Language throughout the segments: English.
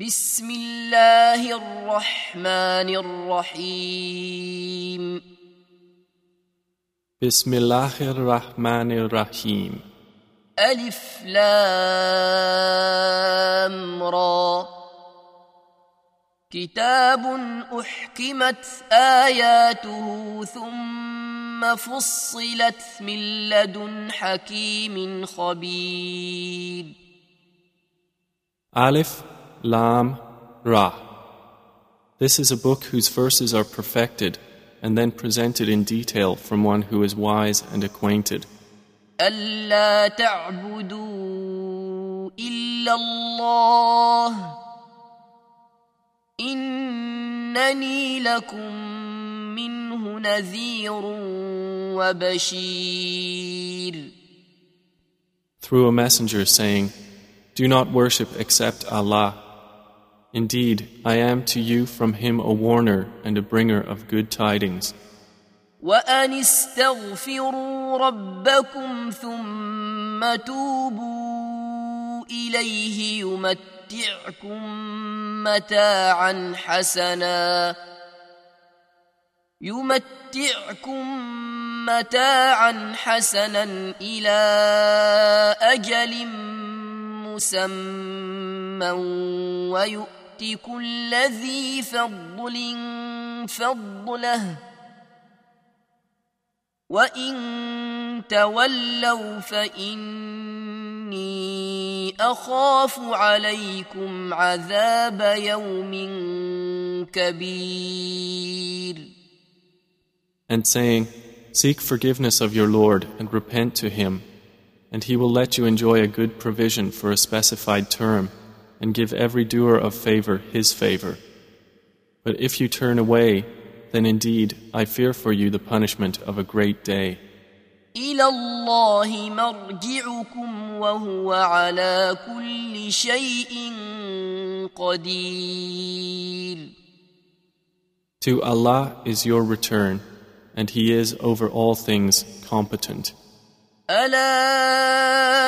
بسم الله الرحمن الرحيم. بسم الله الرحمن الرحيم. ألف لام را. كتاب أحكمت آياته ثم فصلت من لدن حكيم خبير. Aleph, Lam, Ra. This is a book whose verses are perfected and then presented in detail from one who is wise and acquainted. ألا تعبدوا إلا الله إنني لكم منه نذير وبشير Through a messenger saying, Do not worship except Allah. Indeed, I am to you from him a warner and a bringer of good tidings. وأن استغفروا ربكم ثم توبوا إليه يمتعكم متاعا حسنا يمتعكم متاعا حسنا إلى أجل مسمى ويؤت كل ذي فضل فضله وإن تولوا فإني أخاف عليكم عذاب يوم كبير And saying, Seek forgiveness of your Lord and repent to him, and he will let you enjoy a good provision for a specified term and give every doer of favor his favor. But if you turn away, then indeed I fear for you the punishment of a great day. إلى الله مرجعكم وهو على كل شيء قدير To Allah is your return, and He is over all things competent. ألا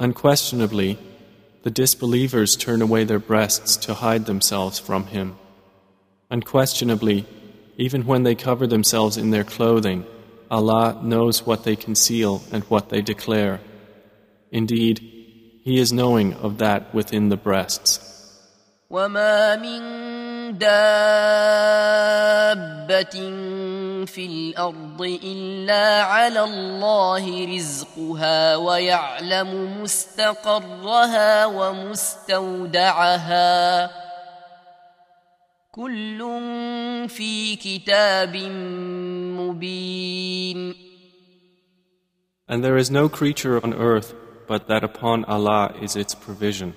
Unquestionably, the disbelievers turn away their breasts to hide themselves from Him. Unquestionably, even when they cover themselves in their clothing, Allah knows what they conceal and what they declare. Indeed, He is knowing of that within the breasts. دابة في الأرض إلا على الله رزقها ويعلم مستقرها ومستودعها كل في كتاب مبين And there is no creature on earth but that upon Allah is its provision.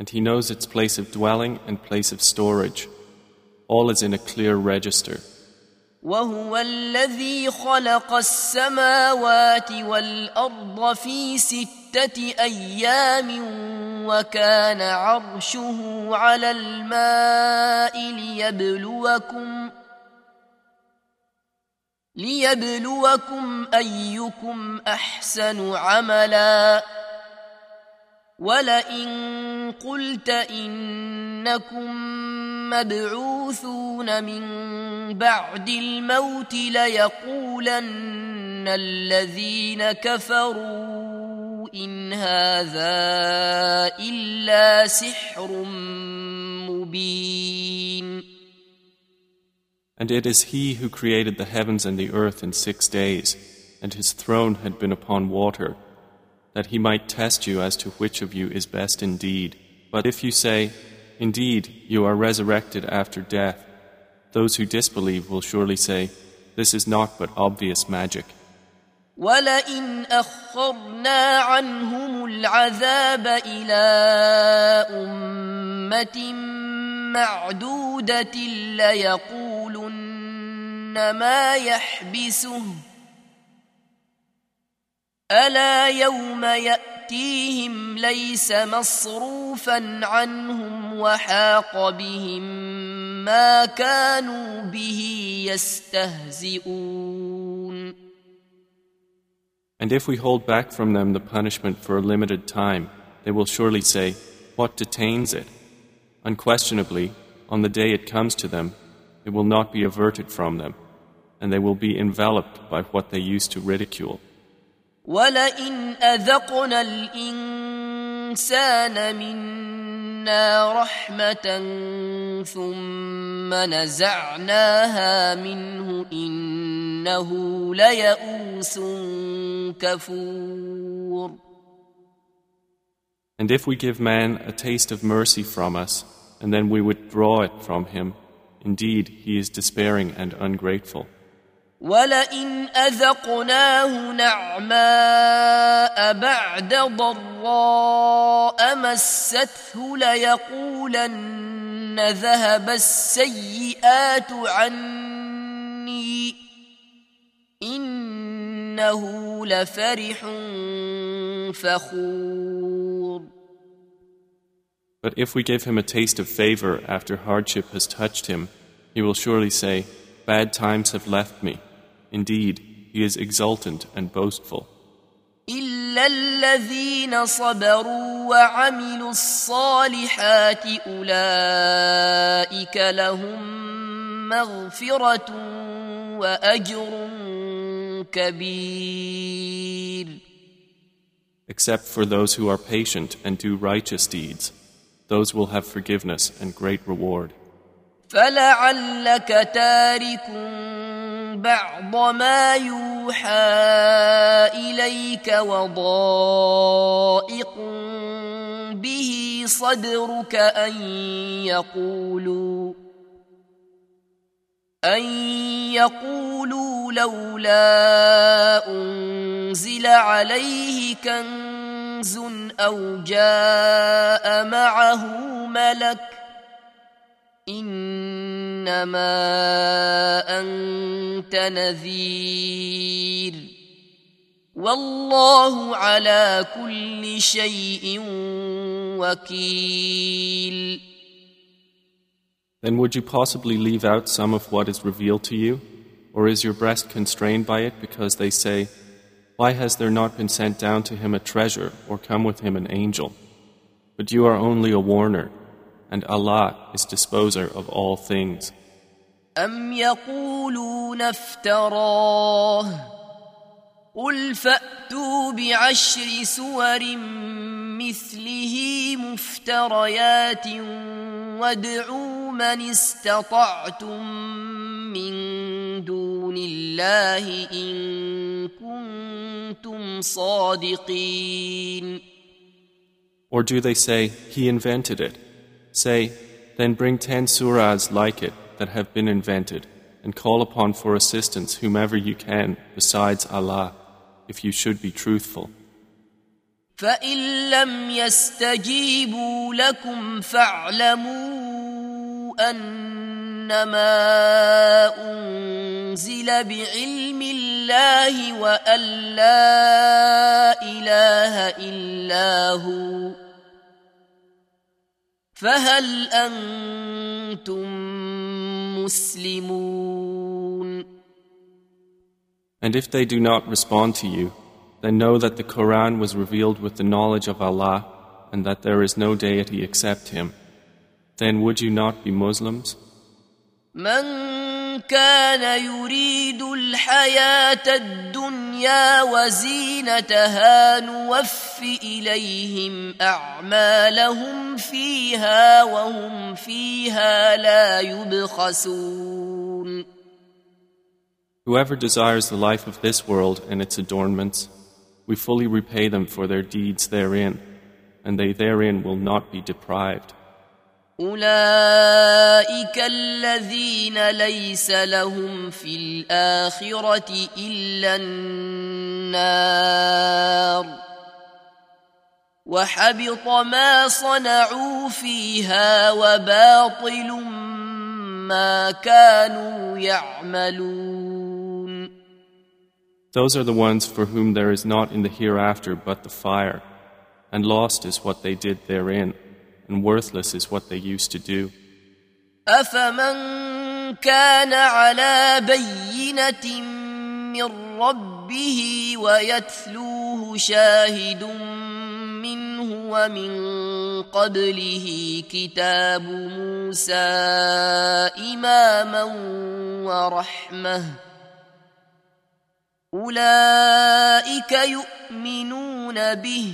And He knows its place of dwelling and place of storage. All is in a clear register. وهو الذي خلق السماوات والأرض في ستة أيام وكان عرشه على الماء ليبلوكم ليبلوكم أيكم أحسن عملا ولئن قلت إنكم مبعوثون من بعد الموت ليقولن الذين كفروا إن هذا إلا سحر مبين And it is He who created the heavens and the earth in six days, and His throne had been upon water, that He might test you as to which of you is best indeed. But if you say, Indeed, you are resurrected after death, those who disbelieve will surely say, This is not but obvious magic. ولئن أخرنا عنهم العذاب إلى أمة معدودة ليقولن ما يحبسه ألا يوم يأتيهم ليس مصروفا عنهم وحاق بهم ما كانوا به يستهزئون And if we hold back from them the punishment for a limited time, they will surely say, What detains it? Unquestionably, on the day it comes to them, it will not be averted from them, and they will be enveloped by what they used to ridicule. ولئن أذقنا الإنسان منا رحمة ثم نزعناها منه إنه ليئوس كفور And if we give man a taste of mercy from us, and then we withdraw it from him, indeed he is despairing and ungrateful. ولئن أذقناه نعماء بعد ضراء مسته ليقولن ذهب السيئات عني إنه لفرح فخور But if we give him a taste of favor after hardship has touched him, he will surely say, Bad times have left me. Indeed, he is exultant and boastful. إلا الذين صبروا وعملوا الصالحات أولئك لهم مغفرة وأجر كبير Except for those who are patient and do righteous deeds, those will have forgiveness and great reward. فلعلك تارك بعض ما يوحى إليك وضائق به صدرك أن يقولوا أن يقولوا لولا أنزل عليه كنز أو جاء معه ملك إنما أنت نذير والله على كل شيء وكيل Then would you possibly leave out some of what is revealed to you? Or is your breast constrained by it because they say, Why has there not been sent down to him a treasure or come with him an angel? But you are only a warner, and Allah is disposer of all things. أم يقولون افتراه قل فأتوا بعشر سور مثله مفتريات وادعوا من استطعتم من دون الله إن كنتم صادقين Or do they say, He invented it? Say, then bring ten surahs like it that have been invented, and call upon for assistance whomever you can besides Allah, if you should be truthful. فإن لم يستجيبوا لكم فاعلموا أنما أنزل بعلم الله وأن لا إله إلا هو فهل أنتم مسلمون And if they do not respond to you, then know that the Quran was revealed with the knowledge of Allah and that there is no deity except Him. Then would you not be Muslims? من كان يريد الحياة الدنيا وزينتها نوف إليهم أعمالهم فيها وهم فيها لا يبخسون Whoever desires the life of this world and its adornments, we fully repay them for their deeds therein, and they therein will not be deprived. أولئك الذين ليس لهم في الآخرة إلا النار وحبط ما صنعوا فيها وباطل ما كانوا يعملون Those are the ones for whom there is not in the hereafter but the fire, and lost is what they did therein, and worthless is what they used to do. أفمن كان على بينة من ربه ويتلوه شاهد منه ومن قبله كتاب موسى إماما ورحمة أولئك يؤمنون به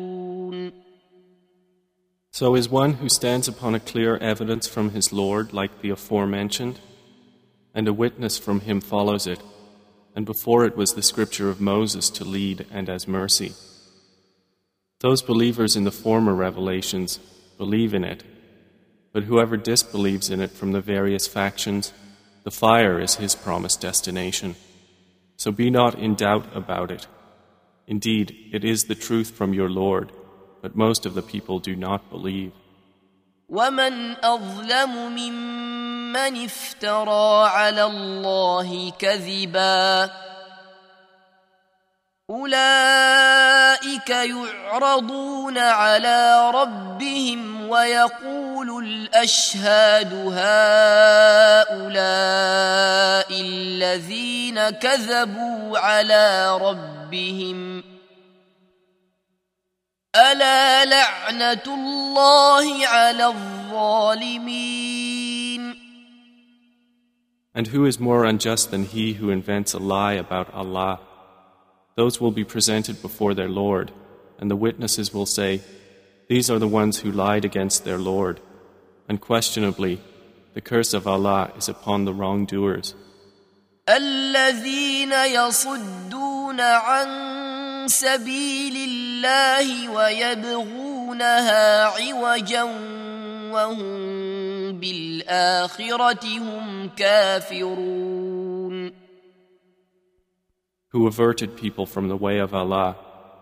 So is one who stands upon a clear evidence from his Lord like the aforementioned, and a witness from him follows it, and before it was the scripture of Moses to lead and as mercy. Those believers in the former revelations believe in it, but whoever disbelieves in it from the various factions, the fire is his promised destination. So be not in doubt about it. Indeed, it is the truth from your Lord, but most of the people do not believe. ومن أظلم ممن افترى على الله كذبا أولئك يعرضون على ربهم ويقول الأشهاد هؤلاء الذين كذبوا على ربهم ألا لعنة الله على الظالمين And who is more unjust than he who invents a lie about Allah? Those will be presented before their Lord, and the witnesses will say, These are the ones who lied against their Lord. Unquestionably, the curse of Allah is upon the wrongdoers. الذين يصدون عن سبيل الله ويبغونها عوجا وهم بالآخرة هم كافرون who averted people from the way of Allah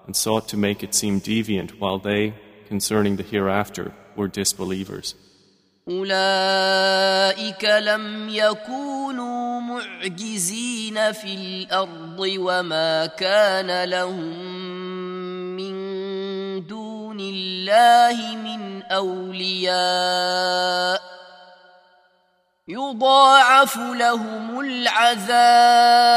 and sought to make it seem deviant while they, concerning the hereafter, were disbelievers. أولئك لم يكونوا معجزين في الأرض وما كان لهم من دون الله من أولياء. يضاعف لهم العذاب.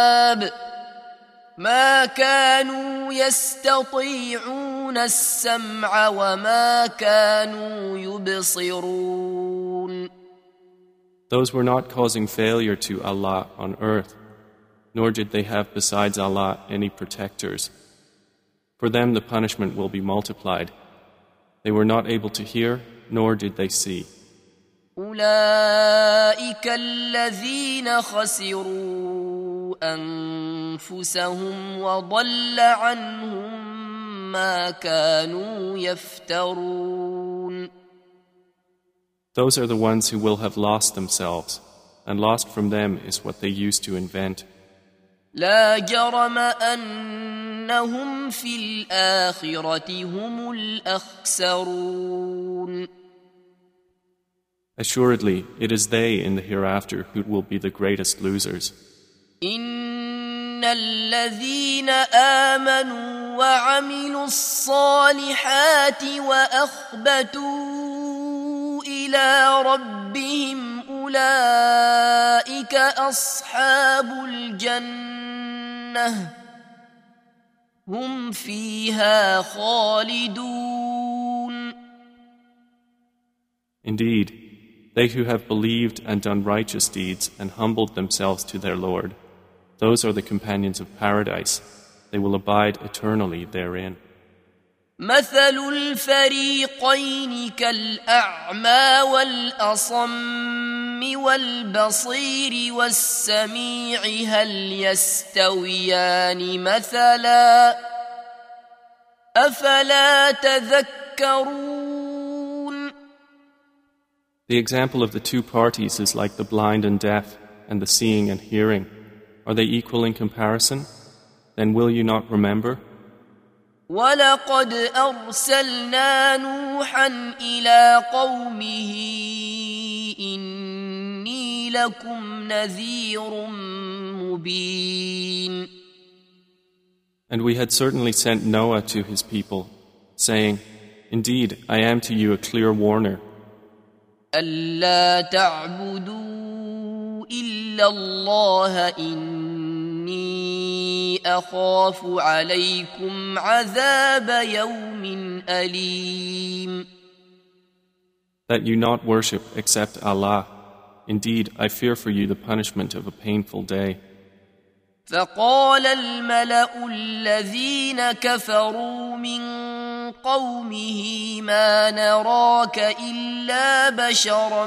ما كانوا يستطيعون السمع وما كانوا يبصرون Those were not causing failure to Allah on earth, nor did they have besides Allah any protectors. For them the punishment will be multiplied. They were not able to hear, nor did they see. أولئك الذين خسروا أنفسهم وضل عنهم ما كانوا يفترون Those are the ones who will have lost themselves, and lost from them is what they used to invent. لا جرم أنهم في الآخرة هم الأخسرون Assuredly, it is they in the hereafter who will be the greatest losers. إن الذين آمنوا وعملوا الصالحات وأخبتوا إلى ربهم أولئك أصحاب الجنة هم فيها خالدون Indeed, they who have believed and done righteous deeds and humbled themselves to their Lord, those are the companions of paradise. They will abide eternally therein. مثل الفريقين كالأعمى والأصم والبصير والسميع هل يستويان مثلا افلا تذكرون The example of the two parties is like the blind and deaf and the seeing and hearing. Are they equal in comparison? Then will you not remember? ولقد ارسلنا نوحا الى قومه اني لكم نذير مبين And we had certainly sent Noah to his people, saying, Indeed, I am to you a clear warner. ألا تعبدوا إلا الله إني أخاف عليكم عذاب يوم أليم That you not worship except Allah. Indeed, I fear for you the punishment of a painful day. فقال الملأ الذين كفروا من قومه ما نراك إلا بشرا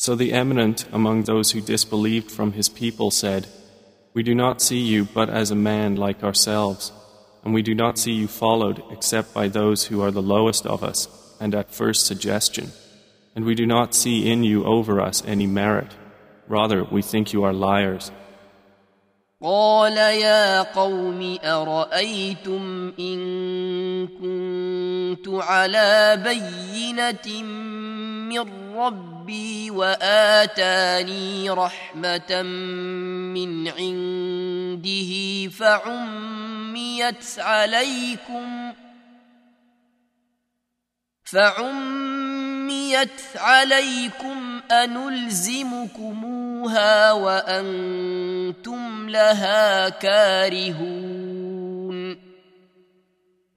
So the eminent among those who disbelieved from his people said, We do not see you but as a man like ourselves, and we do not see you followed except by those who are the lowest of us and at first suggestion, and we do not see in you over us any merit. Rather, we think you are liars. قال يا قوم أرأيتم إن كنت على بينة من ربي وآتاني رحمة من عنده فعميت عليكم فعميت عليكم أنلزمكموها وأنتم لها كارهون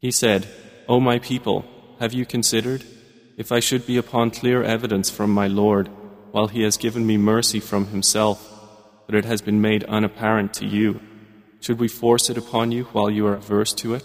He said, O my people, have you considered? If I should be upon clear evidence from my Lord, while He has given me mercy from Himself, but it has been made unapparent to you, should we force it upon you while you are averse to it?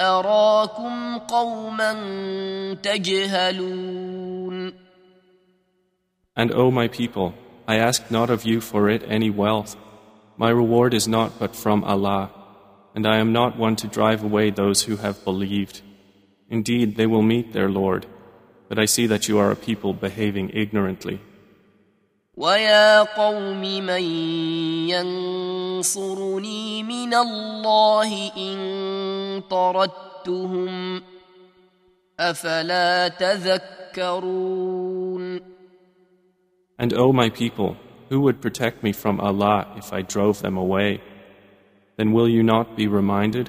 أراكم قوما تجهلون And O my people, I ask not of you for it any wealth. My reward is not but from Allah, and I am not one to drive away those who have believed. Indeed, they will meet their Lord, but I see that you are a people behaving ignorantly. ويا قوم من ينصرني من الله إن طردتهم أفلا تذكرون And O my people, who would protect me from Allah if I drove them away? Then will you not be reminded?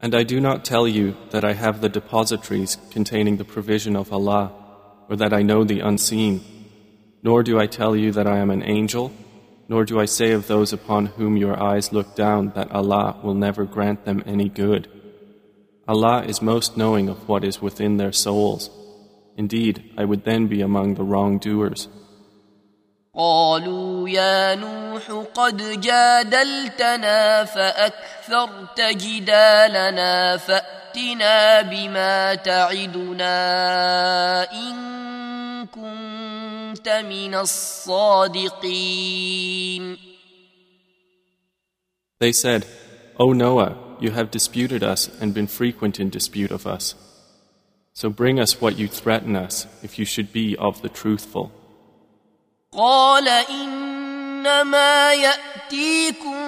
And I do not tell you that I have the depositories containing the provision of Allah, or that I know the unseen, nor do I tell you that I am an angel, nor do I say of those upon whom your eyes look down that Allah will never grant them any good. Allah is most knowing of what is within their souls. Indeed, I would then be among the wrongdoers. قالوا يا نوح قد جادلتنا فأكثرت جدالنا فأتنا بما تعدنا إن كنت من الصادقين They said, O Noah, you have disputed us and been frequent in dispute of us. So bring us what you threaten us if you should be of the truthful. قال إنما يأتيكم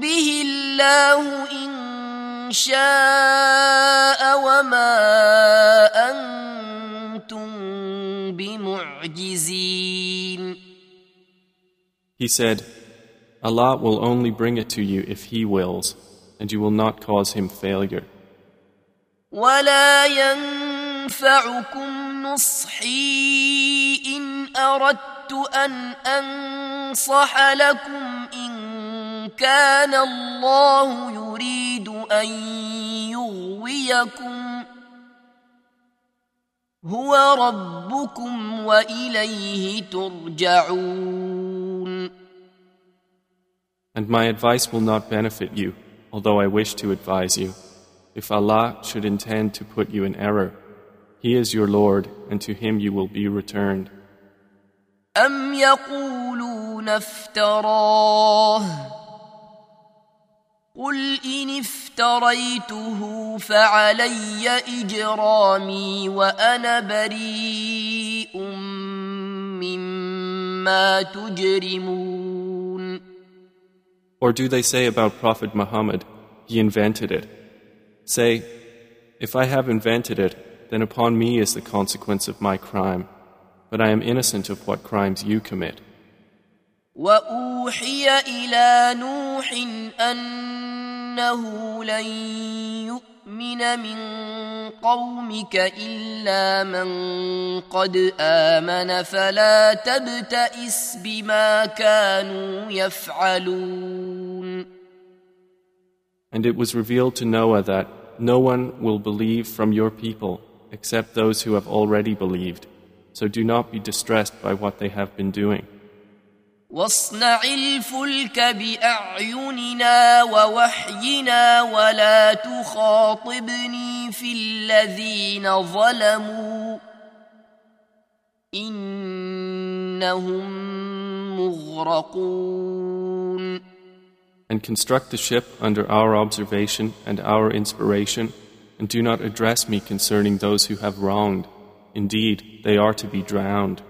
به الله إن شاء وما أنتم بمعجزين He said, Allah will only bring it to you if He wills, and you will not cause Him failure. ولا ينفعكم نصحي إن أردت أن أنصح لكم إن كان الله يريد أن يغويكم هو ربكم وإليه ترجعون And my advice will not benefit you, although I wish to advise you. If Allah should intend to put you in error, He is your Lord, and to Him you will be returned. أم يقولون افتراه قل إن افتريته فعلي إجرامي وأنا بريء مما تجرمون Or do they say about Prophet Muhammad, he invented it? Say, if I have invented it, then upon me is the consequence of my crime, but I am innocent of what crimes you commit. وأوحي إلى نوح أنه لن يؤمن من قومك إلا من قد آمن فلا تبتئس بما كانوا يفعلون And it was revealed to Noah that no one will believe from your people except those who have already believed. So do not be distressed by what they have been doing. واصنع الفلك بأعيننا ووحينا ولا تخاطبني في الذين ظلموا إنهم مغرقون And construct the ship under our observation and our inspiration, and do not address me concerning those who have wronged. Indeed, they are to be drowned.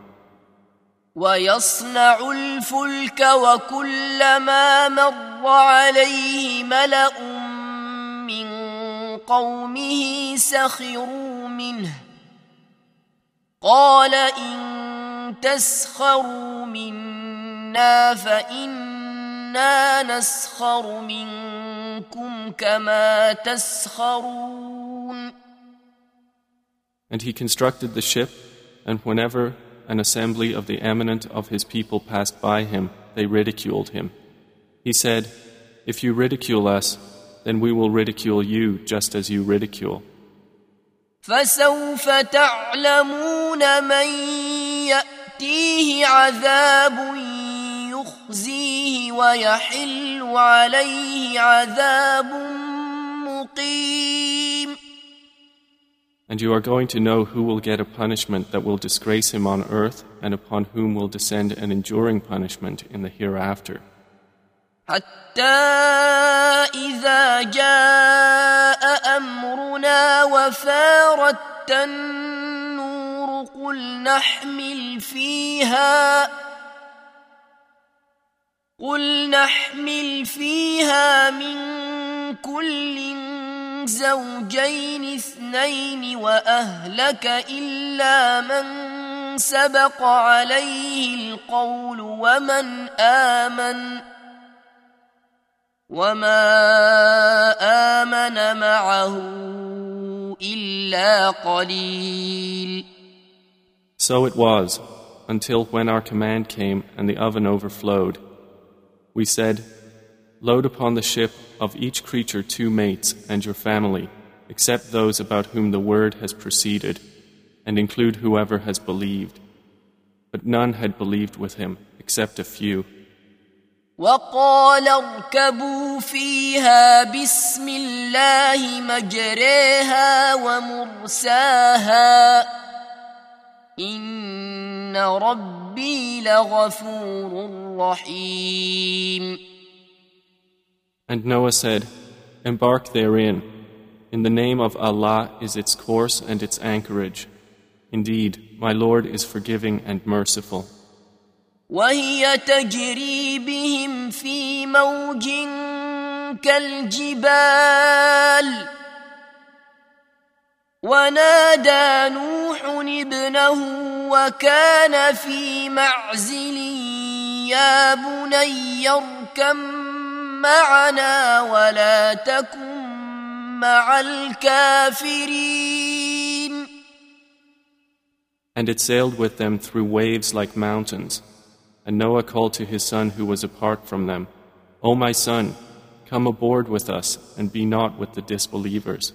ويصنع الفلك وكلما مر عليه ملأ من قومه سخروا منه قال إن تسخروا منا فإنا نسخر منكم كما تسخرون And he constructed the ship, and whenever an assembly of the eminent of his people passed by him, they ridiculed him. He said, If you ridicule us, then we will ridicule you just as you ridicule. فسوف تعلمون من يأتيه عذاب يخزيه ويحل عليه عذاب مقيم And you are going to know who will get a punishment that will disgrace him on earth and upon whom will descend an enduring punishment in the hereafter. حتى إذا جاء أمرنا وفارت النور قل نحمل فيها قل نحمل فيها من كل زوجين اثنين وأهلك إلا من سبق عليه القول ومن آمن وما آمن معه إلا قليل So it was, until when our command came and the oven overflowed. We said, Load upon the ship of each creature two mates and your family, except those about whom the word has proceeded, and include whoever has believed. But none had believed with him, except a few. وقال اركبوا فيها بسم الله مجريها ومرساها إن ربي لغفور رحيم And Noah said, Embark therein. In the name of Allah is its course and its anchorage. Indeed, my Lord is forgiving and merciful. وهي تجري بهم في موج كالجبال ونادى نوح ابنه وكان في معزل يا بني اركم معنا ولا تكن مع الكافرين And it sailed with them through waves like mountains. And Noah called to his son who was apart from them, O my son, come aboard with us and be not with the disbelievers.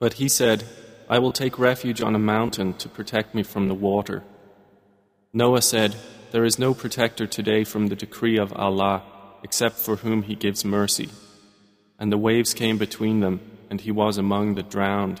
But he said, I will take refuge on a mountain to protect me from the water. Noah said, There is no protector today from the decree of Allah except for whom He gives mercy. And the waves came between them, and he was among the drowned.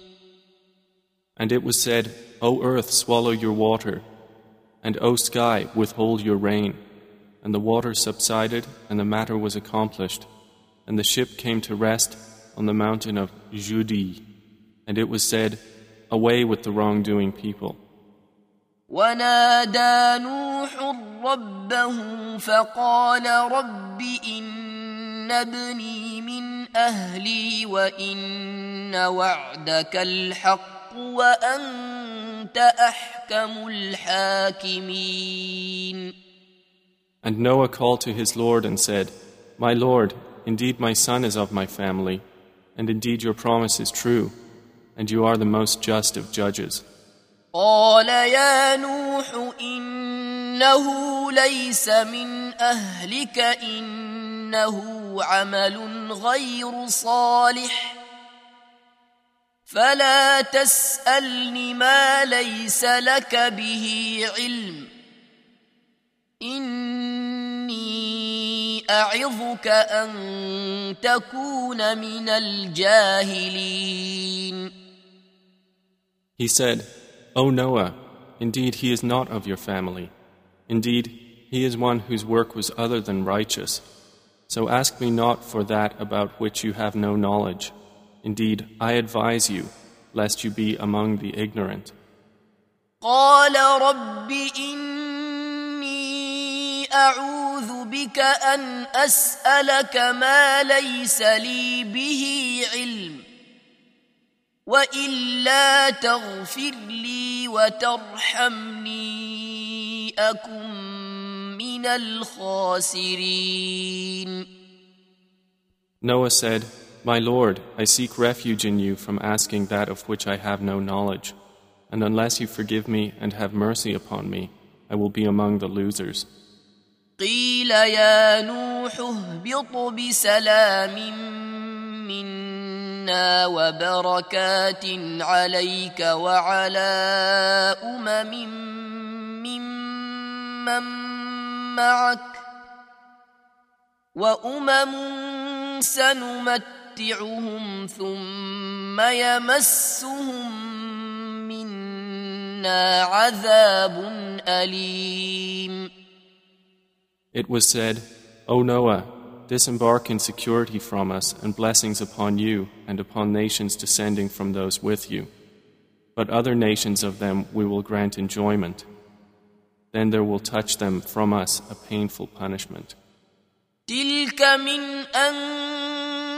And it was said, O earth, swallow your water, and O sky, withhold your rain. And the water subsided, and the matter was accomplished. And the ship came to rest on the mountain of Judi. And it was said, Away with the wrongdoing people. ونادى نوح ربه فقال رب إن ابني من أهلي وإن وعدك الحق وأنت أحكم الحاكمين And Noah called to his Lord and said, My Lord, indeed my son is of my family, and indeed your promise is true, and you are the most just of judges. قال يا نوح إنه ليس من أهلك إنه عمل غير صالح فلا تسألني ما ليس لك به علم إني أعظك أن تكون من الجاهلين He said, O Noah, indeed he is not of your family. Indeed, he is one whose work was other than righteous. So ask me not for that about which you have no knowledge. Indeed, I advise you, lest you be among the ignorant. قال رب إني أعوذ بك أن أسألك ما ليس لي به علم وإلا تغفر لي وترحمني أكن من الخاسرين Noah said, My Lord, I seek refuge in you from asking that of which I have no knowledge. And unless you forgive me and have mercy upon me, I will be among the losers. قيل يا نوح اهبط بسلام منا وبركات عليك وعلى امم ممن معك وامم سنمتعهم ثم يمسهم منا عذاب اليم It was said, O Noah, disembark in security from us and blessings upon you and upon nations descending from those with you. But other nations of them we will grant enjoyment. Then there will touch them from us a painful punishment. تلك من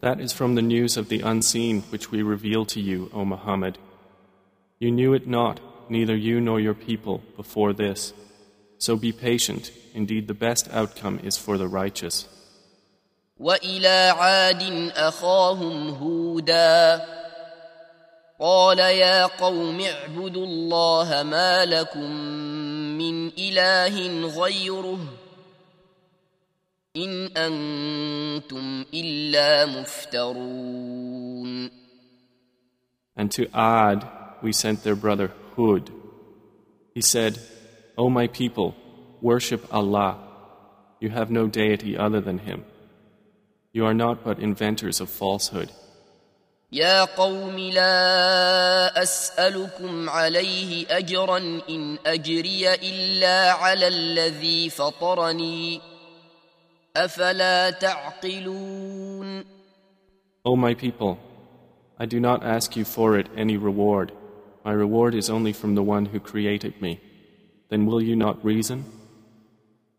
That is from the news of the unseen which we reveal to you, O Muhammad. You knew it not, neither you nor your people, before this. So be patient. Indeed, the best outcome is for the righteous. وإلى عاد أخاهم هودا قال يا قوم اعبدوا الله ما لكم من إله غيره إن أنتم إلا مفترون And to Ad we sent their brother Hud. He said, O my people, worship Allah. You have no deity other than Him. You are not but inventors of falsehood. يا قوم لا أسألكم عليه أجرا إن أجري إلا على الذي فطرني أفلا تعقلون O my people, I do not ask you for it any reward. My reward is only from the one who created me. Then will you not reason?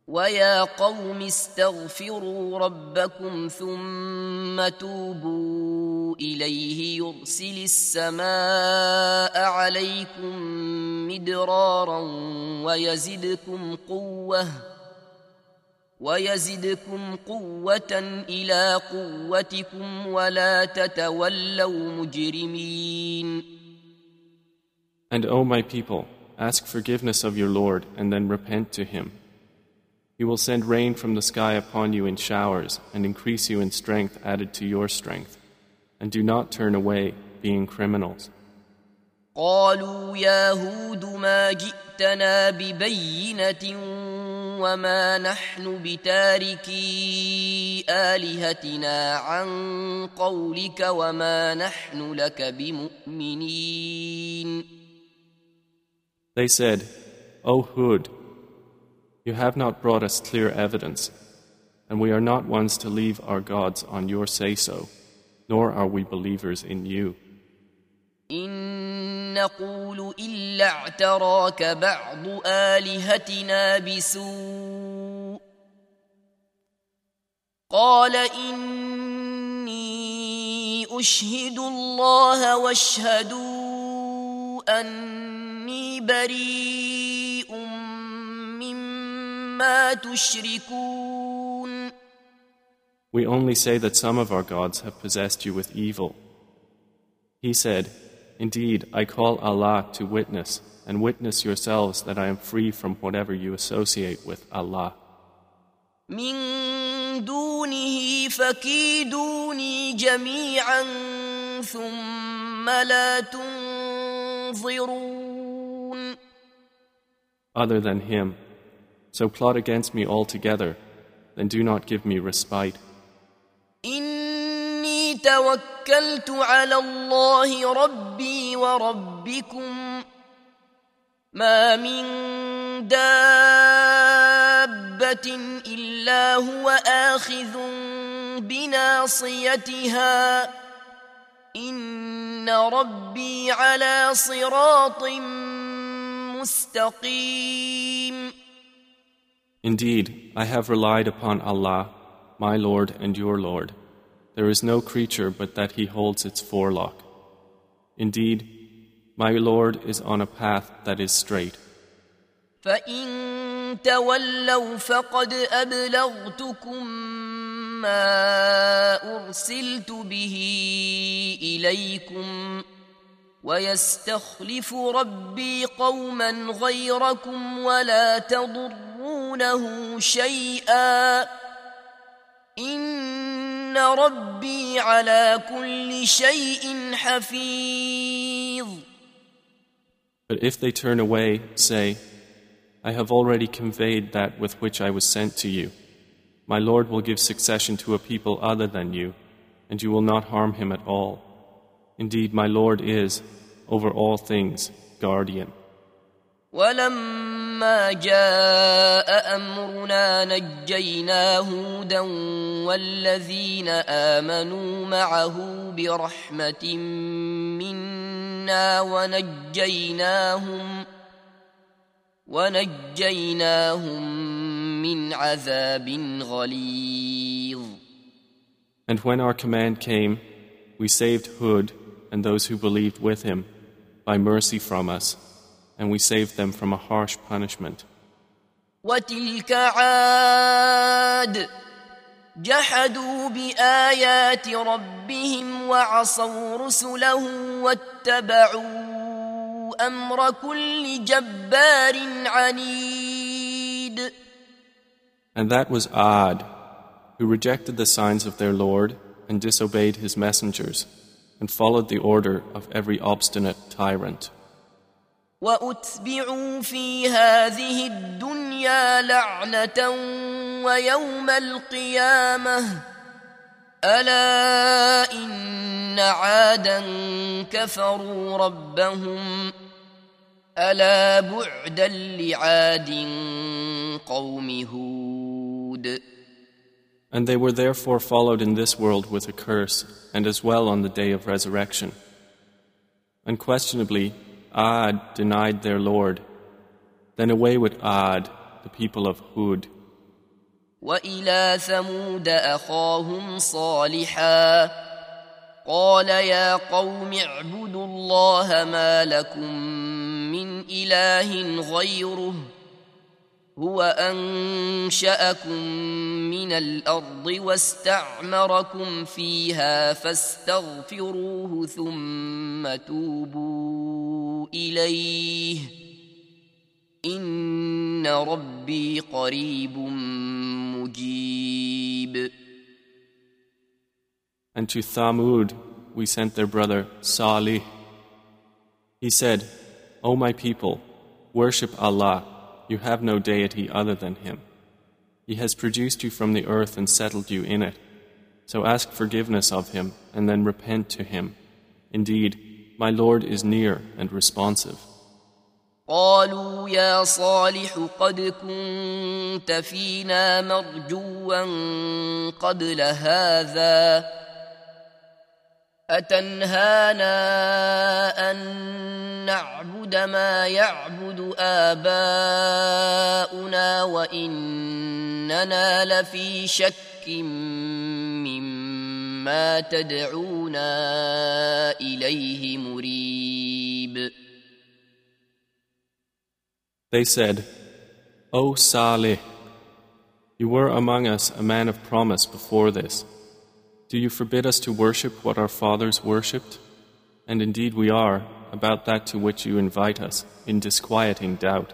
ويا قوم استغفروا ربكم ثم توبوا إليه يرسل السماء عليكم مدرارا ويزدكم قوة ويزدكم قوة إلى قوتكم ولا تتولوا مجرمين And O my people, Ask forgiveness of your Lord and then repent to Him. He will send rain from the sky upon you in showers and increase you in strength added to your strength. And do not turn away, being criminals. قالوا يا هود ما جئتنا ببينة وما نحن بتاركي آلهتنا عن قولك وما نحن لك بمؤمنين They said, O Hud, you have not brought us clear evidence, and we are not ones to leave our gods on your say so, nor are we believers in you. إن نقول إلا اعتراك بعض آلهتنا بسوء قال إني أشهد الله واشهدوا أن بريء مما تشركون We only say that some of our gods have possessed you with evil. He said, Indeed, I call Allah to witness, and witness yourselves that I am free from whatever you associate with Allah. من دونه فكيدوني جميعا ثم لا تنظرون other than Him. So plot against me altogether, then do not give me respite. توكلت على الله ربي وربكم ما من دابة إلا هو آخذ بناصيتها إن ربي على صراط مستقيم Indeed, I have relied upon Allah, my Lord and your Lord. There is no creature but that He holds its forelock. Indeed, my Lord is on a path that is straight. فإن تولوا فقد أبلغتكم ما أرسلت به إليكم ويستخلف ربي قوما غيركم ولا تضرونه شيئا إن ربي على كل شيء حفيظ But if they turn away, say, I have already conveyed that with which I was sent to you. My Lord will give succession to a people other than you, and you will not harm him at all. Indeed, my Lord is, over all things, guardian. ولما جاء امرنا نجينا هودا والذين امنوا معه برحمه منا ونجيناهم ونجيناهم من عذاب غليظ And when our command came, we saved Hud and those who believed with him by mercy from us, and we saved them from a harsh punishment. وتلك عاد جحدوا بآيات ربهم وعصوا رسله واتبعوا أمر كل جبار عنيد And that was Ad, who rejected the signs of their Lord and disobeyed his messengers, and followed the order of every obstinate tyrant. واتبعوا في هذه الدنيا لعنه ويوم القيامه الا ان عادا كفروا ربهم الا بعدا لعاد قوم هود And they were therefore followed in this world with a curse, and as well on the day of resurrection. Unquestionably, Ad denied their Lord. Then away with Ad, the people of Hud. والى ثمود اخاهم صالحا قال يا قوم اعبدوا الله ما لكم من اله غيره هو انشاكم من الأرض واستعمركم فيها فاستغفروه ثم توبوا اليه ان ربي قريب مجيب And to Thamud we sent their brother Salih. He said, O my people, worship Allah. You have no deity other than Him. He has produced you from the earth and settled you in it. So ask forgiveness of Him and then repent to Him. Indeed, my Lord is near and responsive. قالوا يا صالح قد كنت فينا مرجوا قبل هذا أتنهانا أن نعبد ما يعبد آباؤنا وإننا لفي شك مما تدعونا اليه مريب They said, O Salih, you were among us a man of promise before this. Do you forbid us to worship what our fathers worshipped? And indeed we are, about that to which you invite us, in disquieting doubt.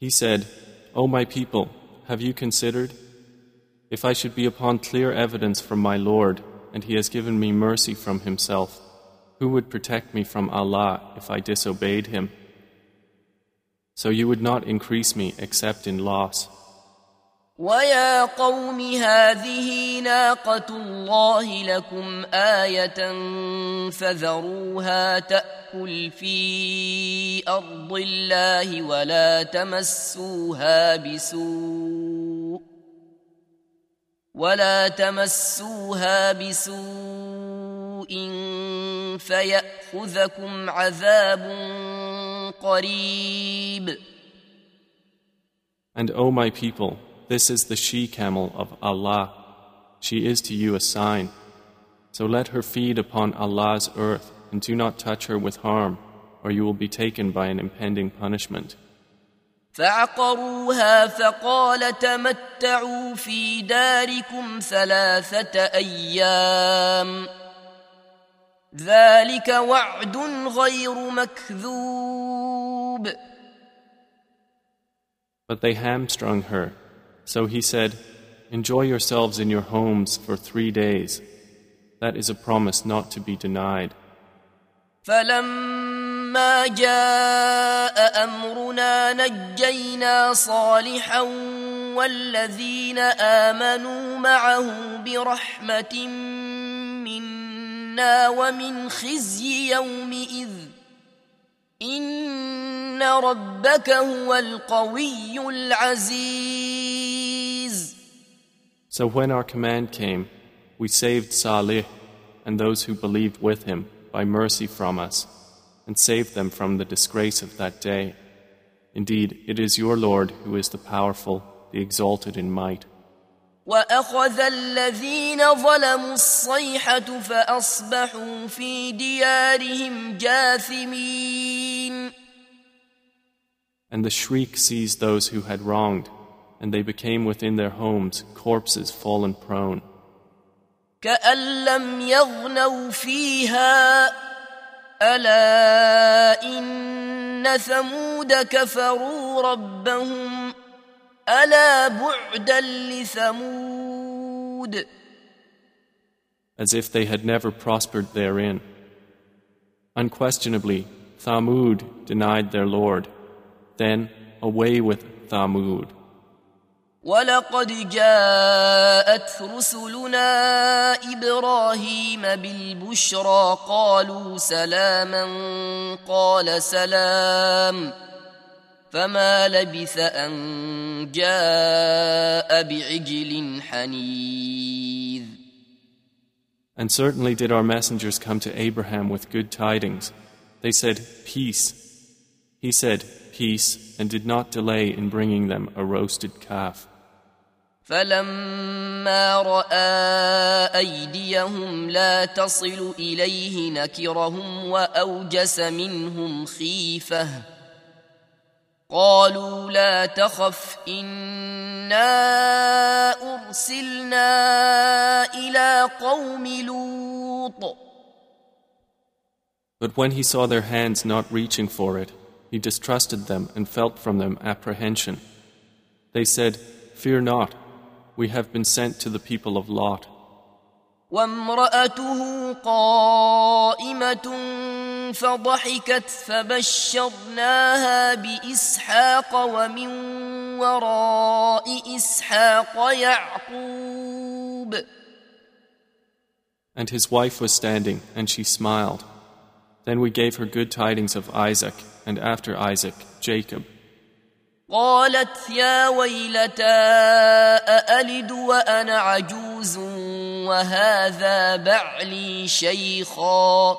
He said, O my people, have you considered? If I should be upon clear evidence from my Lord, and He has given me mercy from Himself, who would protect me from Allah if I disobeyed Him? So you would not increase me except in loss. ويا قوم هذه ناقة الله لكم آية فذروها تأكل في أرض الله ولا تمسوها بسوء ولا تمسوها بسوء فيأخذكم عذاب قريب. And O my people, This is the she camel of Allah. She is to you a sign. So let her feed upon Allah's earth and do not touch her with harm, or you will be taken by an impending punishment. فعقروها فقال تمتعوا في داركم ثلاثة أيام ذلك وعد غير مكذوب But they hamstrung her so he said, Enjoy yourselves in your homes for three days. That is a promise not to be denied. فلما جاء أمرنا نجينا صالحا والذين آمنوا معه برحمة منا ومن خزي يومئذ إن ربك هو القوي العزيز So when our command came, we saved Salih and those who believed with him by mercy from us, and saved them from the disgrace of that day. Indeed, it is your Lord who is the powerful, the exalted in might. وأخذ الذين ظلموا الصيحة فأصبحوا في ديارهم جاثمين And the shriek seized those who had wronged, and they became within their homes corpses fallen prone. كأن لم يغنوا فيها ألا إن ثمود كفروا ربهم ألا بعدا لثمود As if they had never prospered therein. Unquestionably, Thamud denied their Lord. Then away with Thamud. ولقد جاءت رسلنا إبراهيم بالبشرى قالوا سلاما قال سلام فما لبث أن جاء بعجل حنيذ And certainly did our messengers come to Abraham with good tidings. They said, Peace. He said, Peace, and did not delay in bringing them a roasted calf. فلما راى ايديهم لا تصل اليه نكرهم واوجس منهم خيفه قالوا لا تخف انا ارسلنا الى قوم لوط But when he saw their hands not reaching for it, he distrusted them and felt from them apprehension. They said, Fear not, we have been sent to the people of Lot. وامرأته قائمة فضحكت فبشرناها بإسحاق ومن وراء إسحاق يعقوب And his wife was standing, and she smiled. Then we gave her good tidings of Isaac, and after Isaac, Jacob. قالت يا ويلتى أألد وأنا عجوز وهذا بعلي شيخا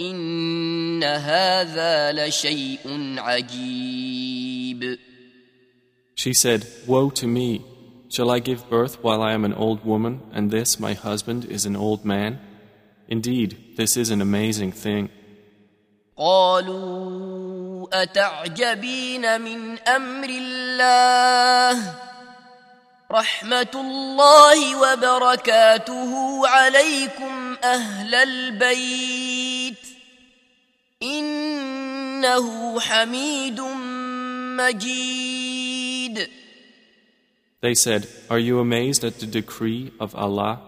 إن هذا لشيء عجيب She said, Woe to me! Shall I give birth while I am an old woman, and this, my husband, is an old man? Indeed, this is an amazing thing. قالوا أتعجبين من أمر الله رحمة الله وبركاته عليكم أهل البيت إنه حميد مجيد They said, Are you amazed at the decree of Allah?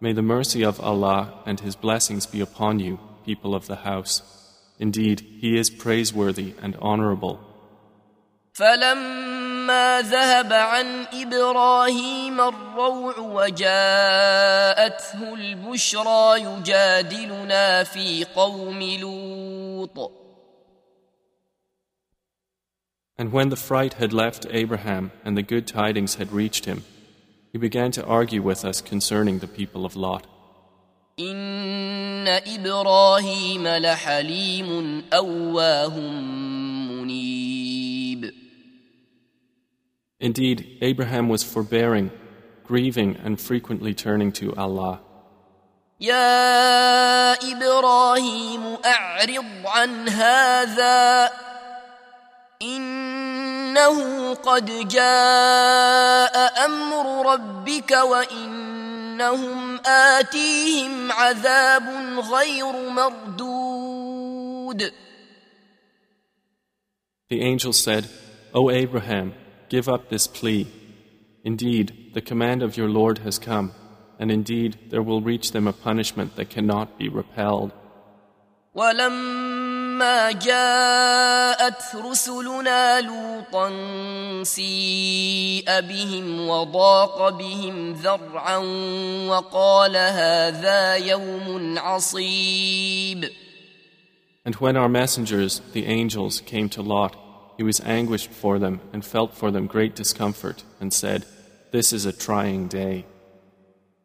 May the mercy of Allah and His blessings be upon you, people of the house. Indeed, He is praiseworthy and honorable. فلما ذهب عن ابراهيم الروع وجاءته البشرى يجادلنا في قوم لوط And when the fright had left Abraham and the good tidings had reached him, he began to argue with us concerning the people of Lot. إن إبراهيم لحليم أواه منيب Indeed, Abraham was forbearing, grieving, and frequently turning to Allah. يا إبراهيم أعرض عن هذا إنه قد جاء أمر ربك وإنهم آتيهم عذاب غير مردود The angel said, O Abraham, give up this plea. Indeed, the command of your Lord has come, and indeed there will reach them a punishment that cannot be repelled. ولما جاءت رسلنا لوطا سيء بهم وضاق بهم ذرعا وقال هذا يوم عصيب And when our messengers, the angels, came to Lot, he was anguished for them and felt for them great discomfort, and said, This is a trying day.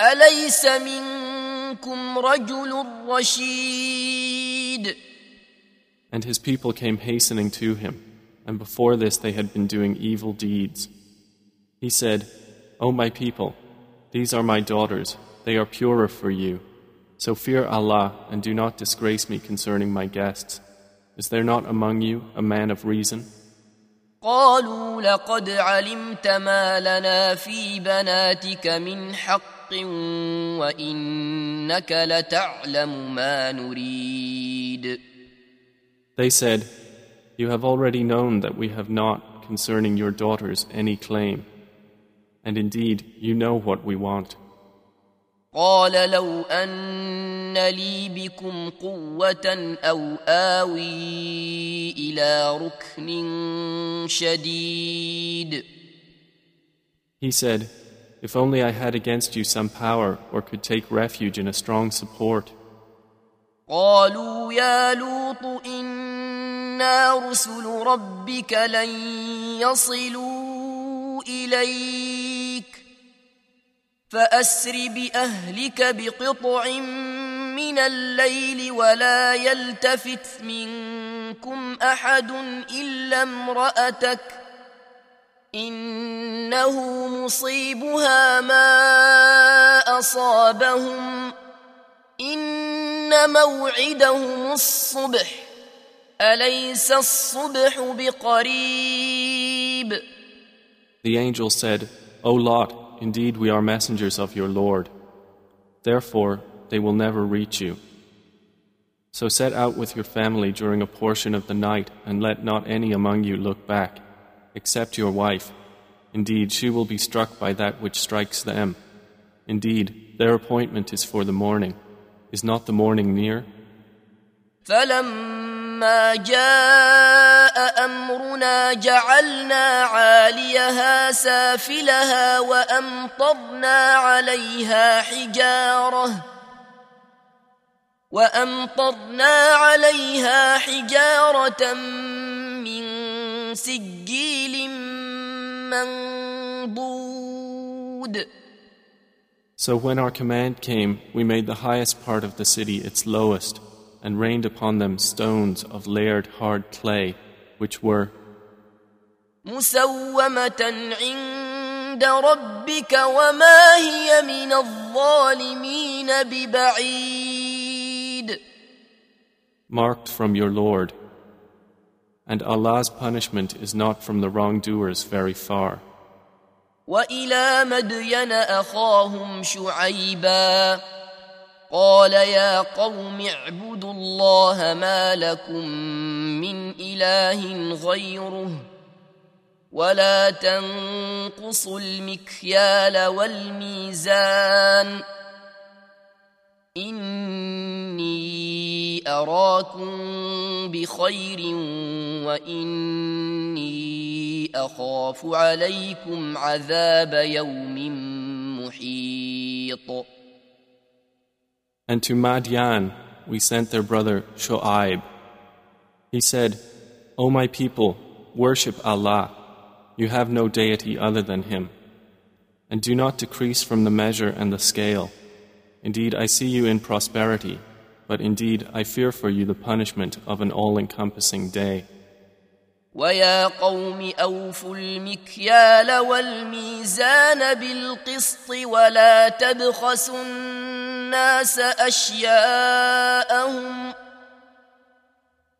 أليس منكم رجل رشيد And his people came hastening to him, and before this they had been doing evil deeds. He said, O my people, these are my daughters, they are purer for you. So fear Allah and do not disgrace me concerning my guests. Is there not among you a man of reason? قالوا لقد علمت ما لنا في بناتك من حق وإنك لتعلم ما نريد They said, You have already known that we have not concerning your daughters any claim. And indeed, you know what we want. قال لو أن لي بكم قوة أو آوي إلى ركن شديد He said, If only I had against you some power or could take refuge in a strong support. قالوا يا لوط إنا رسل ربك لن يصلوا إليك فأسر بأهلك بقطع من الليل ولا يلتفت منكم أحد إلا امرأتك إنه مصيبها ما أصابهم إن موعدهم الصبح أليس الصبح بقريب The angel said, O Lot, indeed we are messengers of your Lord. Therefore, they will never reach you. So set out with your family during a portion of the night and let not any among you look back, except your wife. Indeed, she will be struck by that which strikes them. Indeed, their appointment is for the morning. Is not the morning near? فلما جاء أمرنا جعلنا عاليها سافلها وأمطرنا عليها حجارة وأمطرنا عليها حجارة من سجيل منضود So when our command came, we made the highest part of the city its lowest, and rained upon them stones of layered hard clay, which were مسومة عند ربك وما هي من الظالمين ببعيد marked from your Lord. And Allah's punishment is not from the wrongdoers very far. وإلى مدين أخاهم شعيبا قال يا قوم اعبدوا الله ما لكم من إله غيره ولا تنقصوا المكيال والميزان إني أراكم بخير وإني أخاف عليكم عذاب يوم محيط And to Madian we sent their brother Shu'aib. He said, O my people, worship Allah. You have no deity other than Him. And do not decrease from the measure and the scale. Indeed, I see you in prosperity, but indeed I fear for you the punishment of an all encompassing day. ويا قوم أوفوا المكيال والميزان بالقسط ولا تبخسوا الناس أشياءهم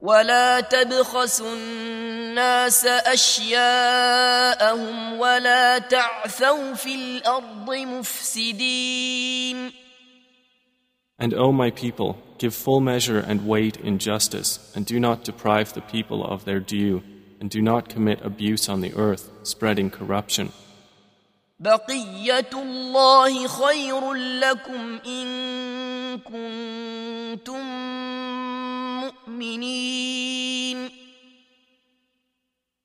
ولا تبخسوا الناس أشياءهم ولا تعثوا في الأرض مفسدين And O my people, give full measure and weight in justice, and do not deprive the people of their due, and do not commit abuse on the earth, spreading corruption. بقية الله خير لكم إن كنتم مؤمنين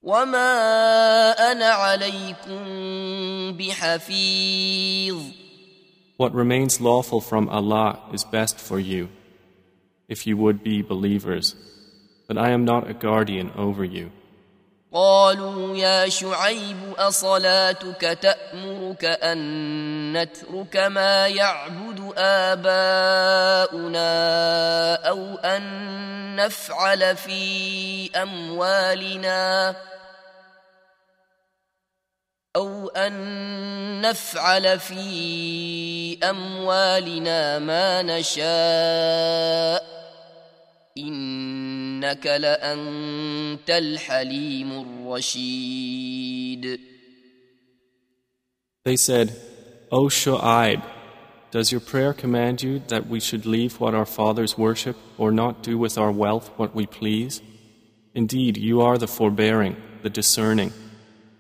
وما أنا عليكم بحفيظ What remains lawful from Allah is best for you, if you would be believers. But I am not a guardian over you. قالوا يا شعيب أصلاتك تأمرك أن نترك ما يعبد آباؤنا أو أن نفعل في أموالنا أو أن نفعل في أموالنا ما نشاء إنك لأنت الحليم الرشيد They said, O Shu'aib, does your prayer command you that we should leave what our fathers worship or not do with our wealth what we please? Indeed, you are the forbearing, the discerning.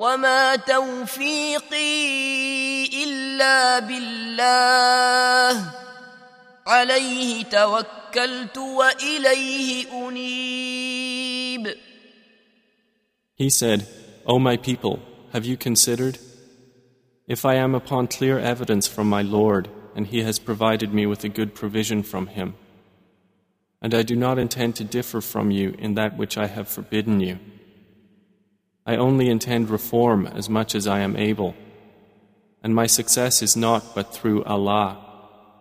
وما توفيقي الا بالله عليه توكلت واليه انيب He said, O my people, have you considered? If I am upon clear evidence from my Lord, and He has provided me with a good provision from Him, and I do not intend to differ from you in that which I have forbidden you, I only intend reform as much as I am able. And my success is not but through Allah.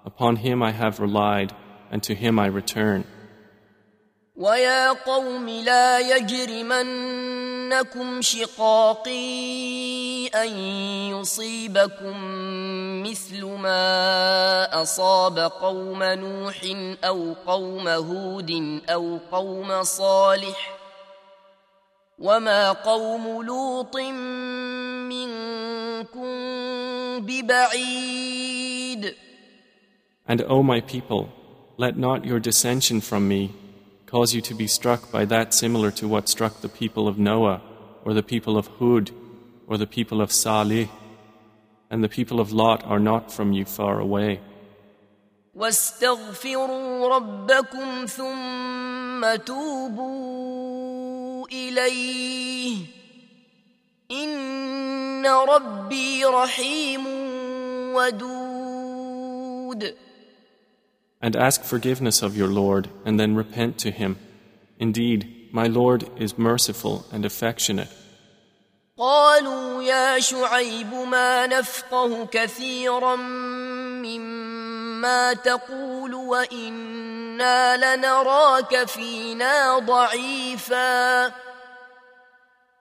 Upon Him I have relied, and to Him I return. ويا قوم لا يجرمنكم شقاقي أن يصيبكم مثل ما أصاب قوم نوح أو قوم هود أو قوم صالح ۖ وما قوم لوط منكم ببعيد And O my people, let not your dissension from me cause you to be struck by that similar to what struck the people of Noah, or the people of Hud, or the people of Salih, and the people of Lot are not from you far away. واستغفروا ربكم ثم توبوا إليه إن ربي رحيم ودود And ask forgiveness of your Lord, and then repent to Him. Indeed, my Lord is merciful and affectionate. قالوا يا شعيب ما نفقه كثيرا مما تقول وإنا لنراك فينا ضعيفا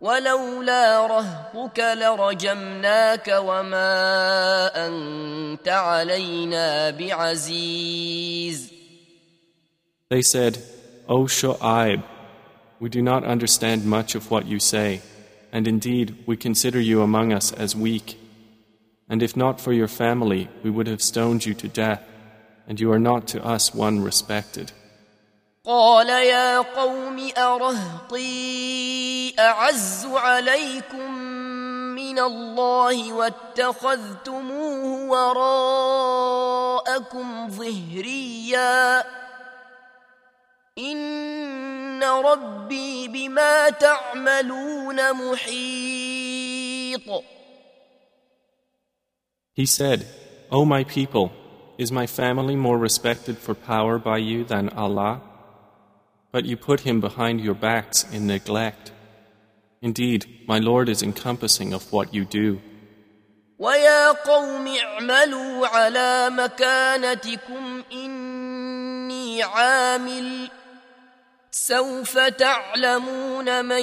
ولولا رهطك لرجمناك وما أنت علينا بعزيز They said, O Shu'aib, we do not understand much of what you say, and indeed we consider you among us as weak. And if not for your family, we would have stoned you to death, and you are not to us one respected. قال يا قوم أرهطي أعز عليكم من الله واتخذتموه وراءكم ظهريا إن ربي بما تعملون محيط He said, O my people, is my family more respected for power by you than Allah? But you put him behind your backs in neglect. Indeed, my Lord is encompassing of what you do. ويا قوم اعملوا على مكانتكم إني عامل سوف تعلمون من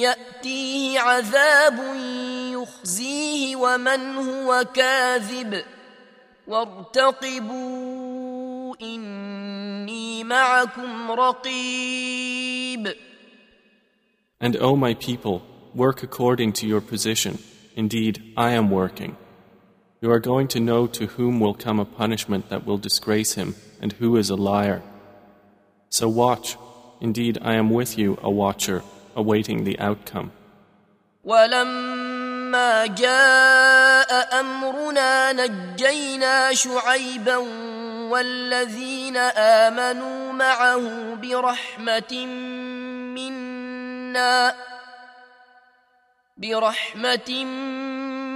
يأتيه عذاب يخزيه ومن هو كاذب وارتقبوا إني معكم رقيب And O my people, work according to your position. Indeed, I am working. You are going to know to whom will come a punishment that will disgrace him and who is a liar. So watch Indeed, I am with you, a watcher, awaiting the outcome. ولما جاء أمرنا نجينا شعيبا والذين آمنوا معه برحمة منا برحمة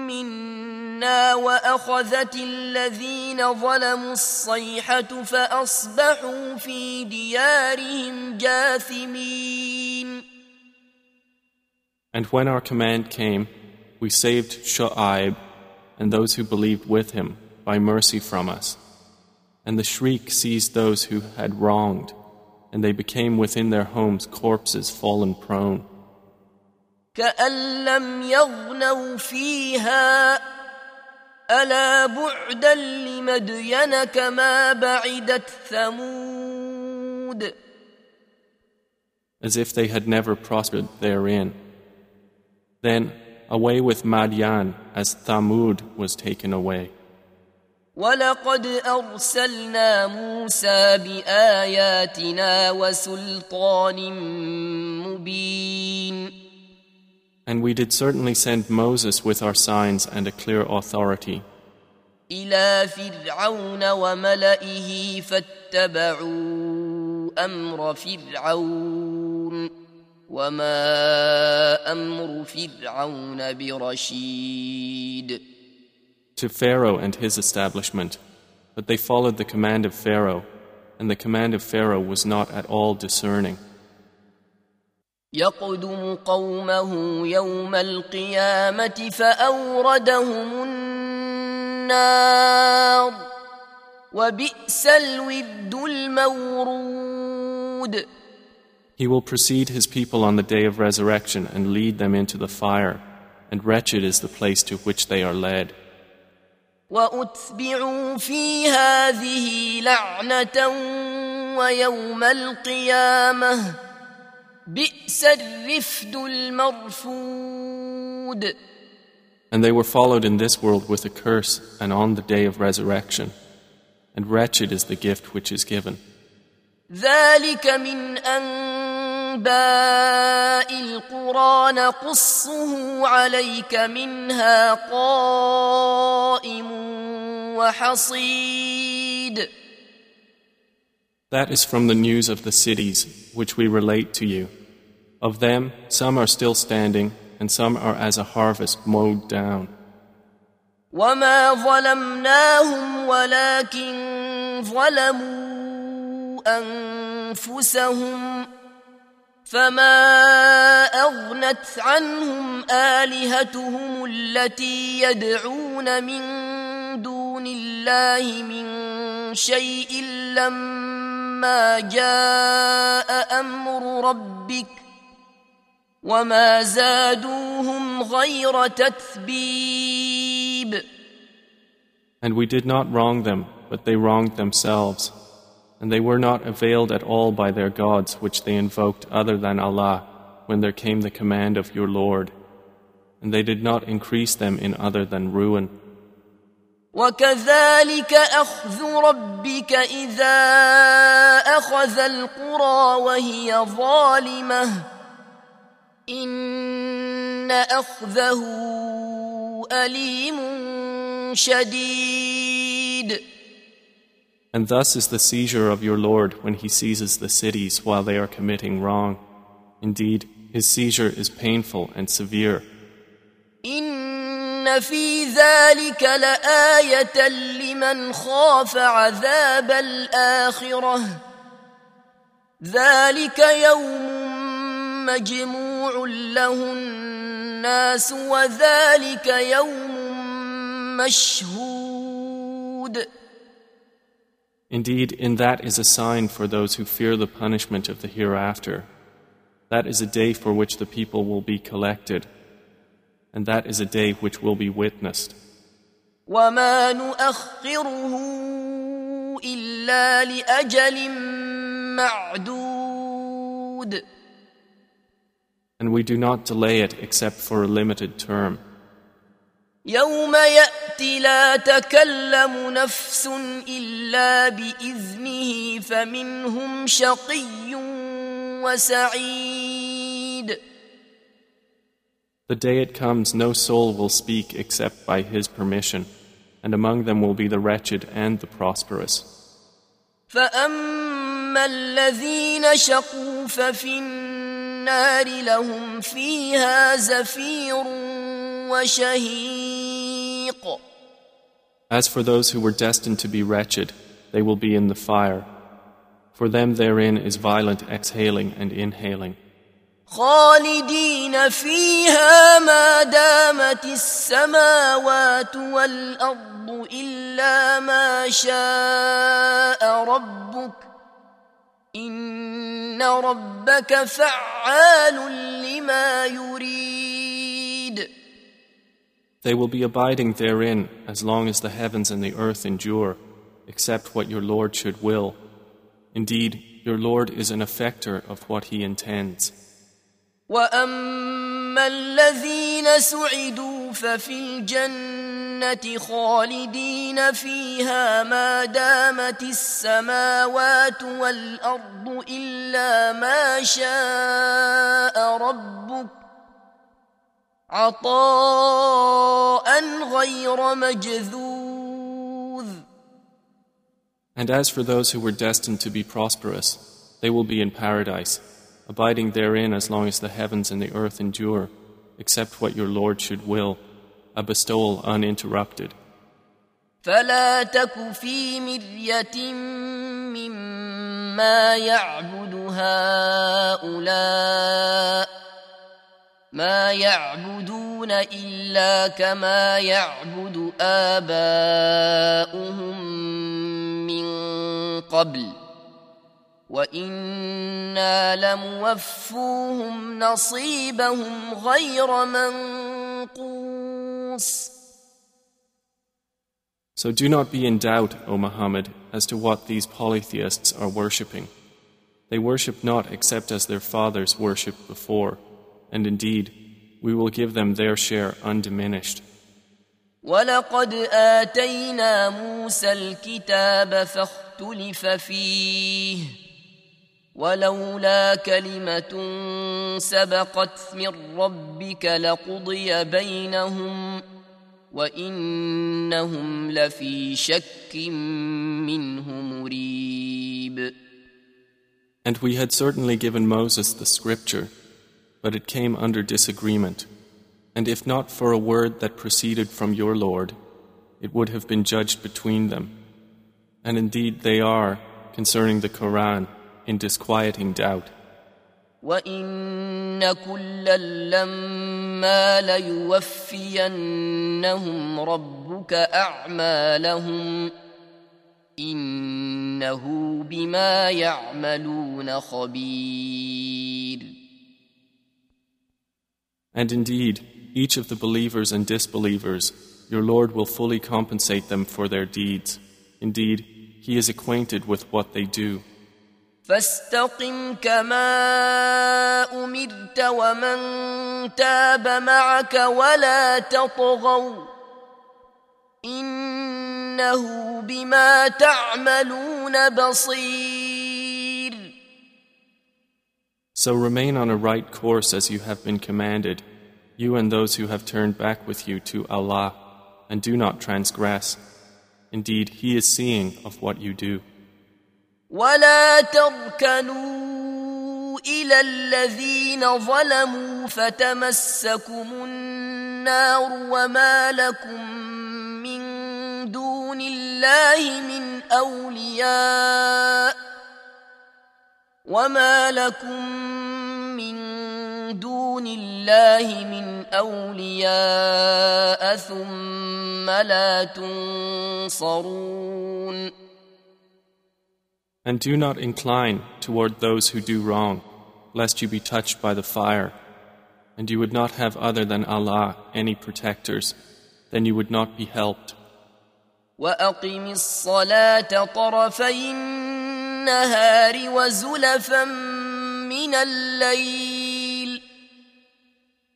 منا وأخذت الذين ظلموا الصيحة فأصبحوا في ديارهم جاثمين And when our command came, we saved Shu'aib and those who believed with him by mercy from us. And the shriek seized those who had wronged, and they became within their homes corpses fallen prone. كأن لم يغنوا فيها ألا بعدا لمدين كما بعدت ثمود As if they had never prospered therein. Then away with Madian as Thamud was taken away. ولقد أرسلنا موسى بآياتنا وسلطان مبين And we did certainly send Moses with our signs and a clear authority. إلى فرعون وملئه فاتبعوا أمر فرعون وما أمر فرعون برشيد To Pharaoh and his establishment, but they followed the command of Pharaoh, and the command of Pharaoh was not at all discerning. يقدم قومه يوم القيامة فأوردهم النار وبئس الود المورود He will precede his people on the day of resurrection and lead them into the fire, and wretched is the place to which they are led. وأتبعوا في هذه لعنة ويوم القيامة بئس الرفد المرفود And they were followed in this world with a curse and on the day of resurrection. And wretched is the gift which is given. ذلك من أنباء القرى نقصه عليك منها قائم وحصيد That is from the news of the cities which we relate to you. Of them, some are still standing, and some are as a harvest mowed down. وما ظلمناهم ولكن ظلموا أنفسهم فما اغنت عنهم الهتهم التي يدعون من دون الله من شيء لما جاء أمر ربك وما زادوهم غير تتبيب And we did not wrong them, but they wronged themselves. And they were not availed at all by their gods which they invoked other than Allah when there came the command of your Lord. And they did not increase them in other than ruin. وكذلك أخذ ربك إذا أخذ القرى وهي ظالمة إن أخذه أليم شديد And thus is the seizure of your Lord when he seizes the cities while they are committing wrong. Indeed, his seizure is painful and severe. إن في ذلك لآية لمن خاف عذاب الآخرة ذلك يوم مجموع له الناس وذلك يوم مشهود Indeed, in that is a sign for those who fear the punishment of the hereafter. That is a day for which the people will be collected, and that is a day which will be witnessed. وما نؤخره إلا لأجل معدود And we do not delay it except for a limited term. يوم يأتي لا تكلم نفس إلا بإذنه فمنهم شقي وسعيد The day it comes, no soul will speak except by His permission, and among them will be the wretched and the prosperous. فأما الذين شقوا ففي النار لهم فيها زفير وشهيق As for those who were destined to be wretched, they will be in the fire. For them therein is violent exhaling and inhaling. خالدين فيها ما دامت السماوات والأرض إلا ما شاء ربك إن ربك فعال لما يريد They will be abiding therein as long as the heavens and the earth endure, except what your Lord should will. Indeed, your Lord is an effector of what He intends. واما الذين سعدوا ففي الجنه خالدين فيها ما دامت السماوات والارض الا ما شاء ربك عطاء غير مجذوذ And as for those who were destined to be prosperous, they will be in paradise, abiding therein as long as the heavens and the earth endure, except what your Lord should will, a bestowal uninterrupted. فلا تك في مرية مما يعبد هؤلاء ما يعبدون إلا كما يعبد آباؤهم من قبل وإنا لموفوهم نصيبهم غير منقوص So do not be in doubt, O Muhammad, as to what these polytheists are worshipping. They worship not except as their fathers worshipped before, and indeed, we will give them their share undiminished. ولقد آتينا موسى الكتاب فاختلف فيه ولولا كلمة سبقت من ربك لقضي بينهم وإنهم لفي شك منه مريب And we had certainly given Moses the scripture, but it came under disagreement. And if not for a word that proceeded from your Lord, it would have been judged between them. And indeed they are, concerning the Koran, in disquieting doubt. وإن كلا لما ليوفينهم ربك أعمالهم إنه بما يعملون خبير And indeed, each of the believers and disbelievers, your Lord will fully compensate them for their deeds. Indeed, He is acquainted with what they do. فاستقم كما أمرت ومن تاب معك ولا تطغوا إنه بما تعملون بصير So remain on a right course as you have been commanded, you and those who have turned back with you to Allah, and do not transgress. Indeed, He is seeing of what you do. ولا تركنوا إلى الذين ظلموا فتمسكم النار وما لكم من دون الله من أولياء وما لكم من دون الله من أولياء ثم لا تنصرون And do not incline toward those who do wrong, lest you be touched by the fire. And you would not have other than Allah any protectors, then you would not be helped. وأقم الصلاة طرفي النهار وزلفا من الليل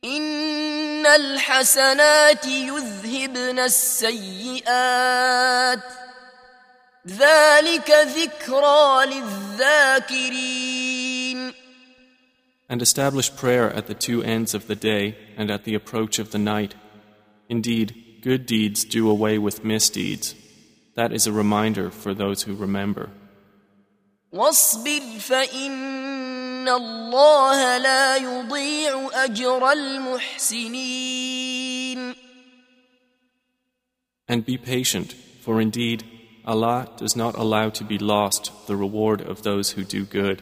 إن الحسنات يذهبن السيئات ذلك ذكرى للذاكرين And establish prayer at the two ends of the day and at the approach of the night. Indeed, good deeds do away with misdeeds. That is a reminder for those who remember. واصبر فإن الله لا يضيع أجر المحسنين And be patient, for indeed, Allah does not allow to be lost the reward of those who do good.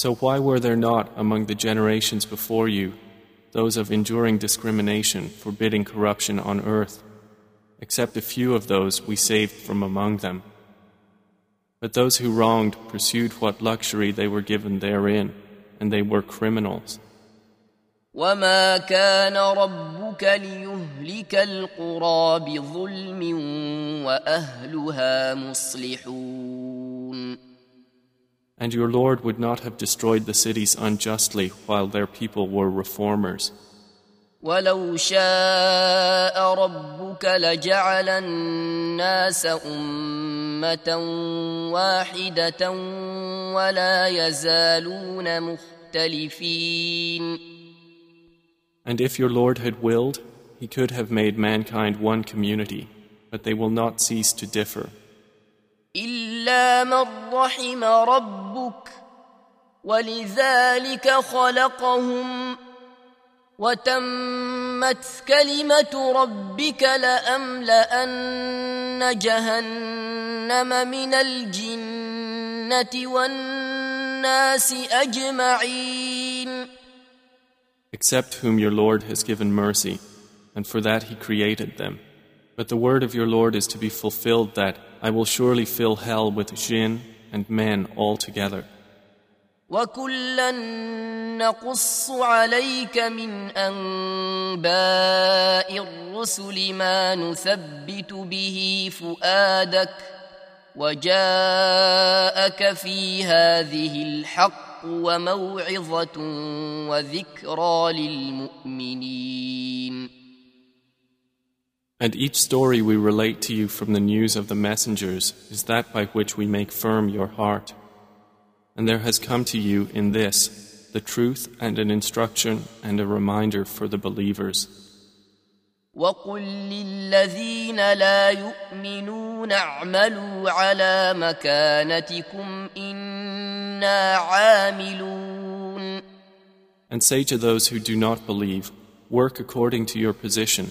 So why were there not among the generations before you those of enduring discrimination, forbidding corruption on earth, except a few of those we saved from among them? But those who wronged pursued what luxury they were given therein, and they were criminals. وما كان ربك ليهلك القرى بظلم واهلها مصلحون And your Lord would not have destroyed the cities unjustly while their people were reformers. ولو شاء ربك لجعل الناس أمة واحدة ولا يزالون مختلفين And if your Lord had willed, He could have made mankind one community, but they will not cease to differ. إلا من رحم ربك ولذلك خلقهم وتمت كلمة ربك لأملأن جهنم من الجنة والناس أجمعين Except whom your Lord has given mercy, and for that He created them. But the word of your Lord is to be fulfilled that I will surely fill hell with jinn and men all together. وكلا نقص عليك من أنباء الرسل ما نثبت به فؤادك وجاءك في هذه الحق وموعظة وذكرى للمؤمنين And each story we relate to you from the news of the messengers is that by which we make firm your heart. And there has come to you in this the truth and an instruction and a reminder for the believers. وقل للذين لا يؤمنون اعملوا على مكانتكم إنا عاملون And say to those who do not believe, Work according to your position.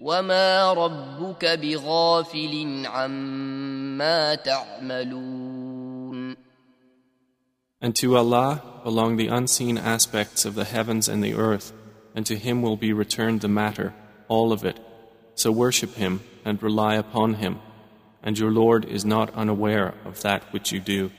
وما ربك بغافل عما تعملون And to Allah belong the unseen aspects of the heavens and the earth, and to Him will be returned the matter, all of it. So worship Him and rely upon Him, and your Lord is not unaware of that which you do.